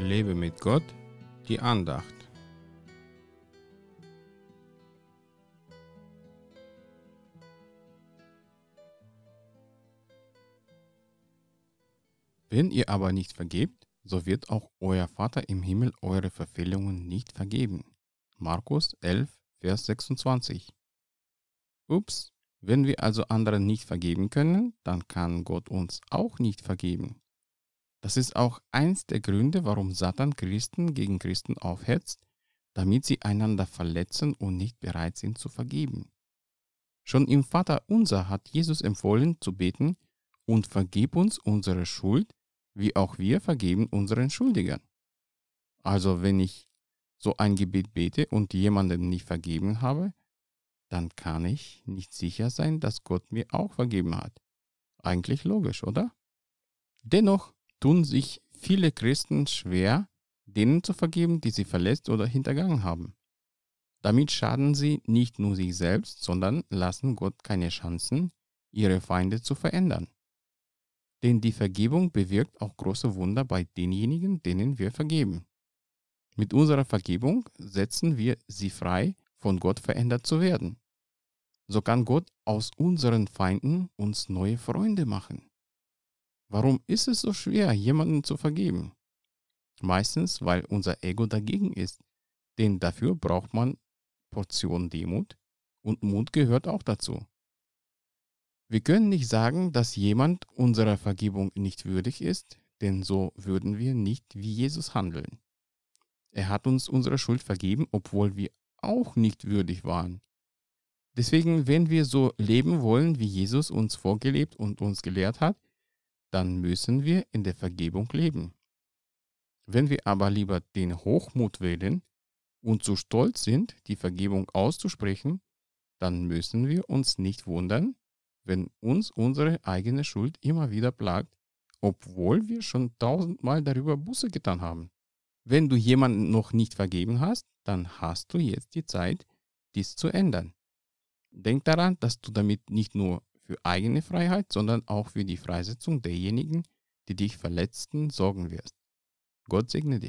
Lebe mit Gott, die Andacht. Wenn ihr aber nicht vergebt, so wird auch euer Vater im Himmel eure Verfehlungen nicht vergeben. Markus 11, Vers 26. Ups, wenn wir also anderen nicht vergeben können, dann kann Gott uns auch nicht vergeben. Das ist auch eins der Gründe, warum Satan Christen gegen Christen aufhetzt, damit sie einander verletzen und nicht bereit sind zu vergeben. Schon im Vater unser hat Jesus empfohlen zu beten, und vergib uns unsere Schuld, wie auch wir vergeben unseren Schuldigern. Also wenn ich so ein Gebet bete und jemandem nicht vergeben habe, dann kann ich nicht sicher sein, dass Gott mir auch vergeben hat. Eigentlich logisch, oder? Dennoch tun sich viele Christen schwer, denen zu vergeben, die sie verletzt oder hintergangen haben. Damit schaden sie nicht nur sich selbst, sondern lassen Gott keine Chancen, ihre Feinde zu verändern. Denn die Vergebung bewirkt auch große Wunder bei denjenigen, denen wir vergeben. Mit unserer Vergebung setzen wir sie frei, von Gott verändert zu werden. So kann Gott aus unseren Feinden uns neue Freunde machen. Warum ist es so schwer, jemanden zu vergeben? Meistens, weil unser Ego dagegen ist, denn dafür braucht man Portion Demut und Mut gehört auch dazu. Wir können nicht sagen, dass jemand unserer Vergebung nicht würdig ist, denn so würden wir nicht wie Jesus handeln. Er hat uns unsere Schuld vergeben, obwohl wir auch nicht würdig waren. Deswegen, wenn wir so leben wollen, wie Jesus uns vorgelebt und uns gelehrt hat, dann müssen wir in der Vergebung leben. Wenn wir aber lieber den Hochmut wählen und zu stolz sind, die Vergebung auszusprechen, dann müssen wir uns nicht wundern, wenn uns unsere eigene Schuld immer wieder plagt, obwohl wir schon tausendmal darüber Buße getan haben. Wenn du jemanden noch nicht vergeben hast, dann hast du jetzt die Zeit, dies zu ändern. Denk daran, dass du damit nicht nur für eigene Freiheit, sondern auch für die Freisetzung derjenigen, die dich verletzten, sorgen wirst. Gott segne dich.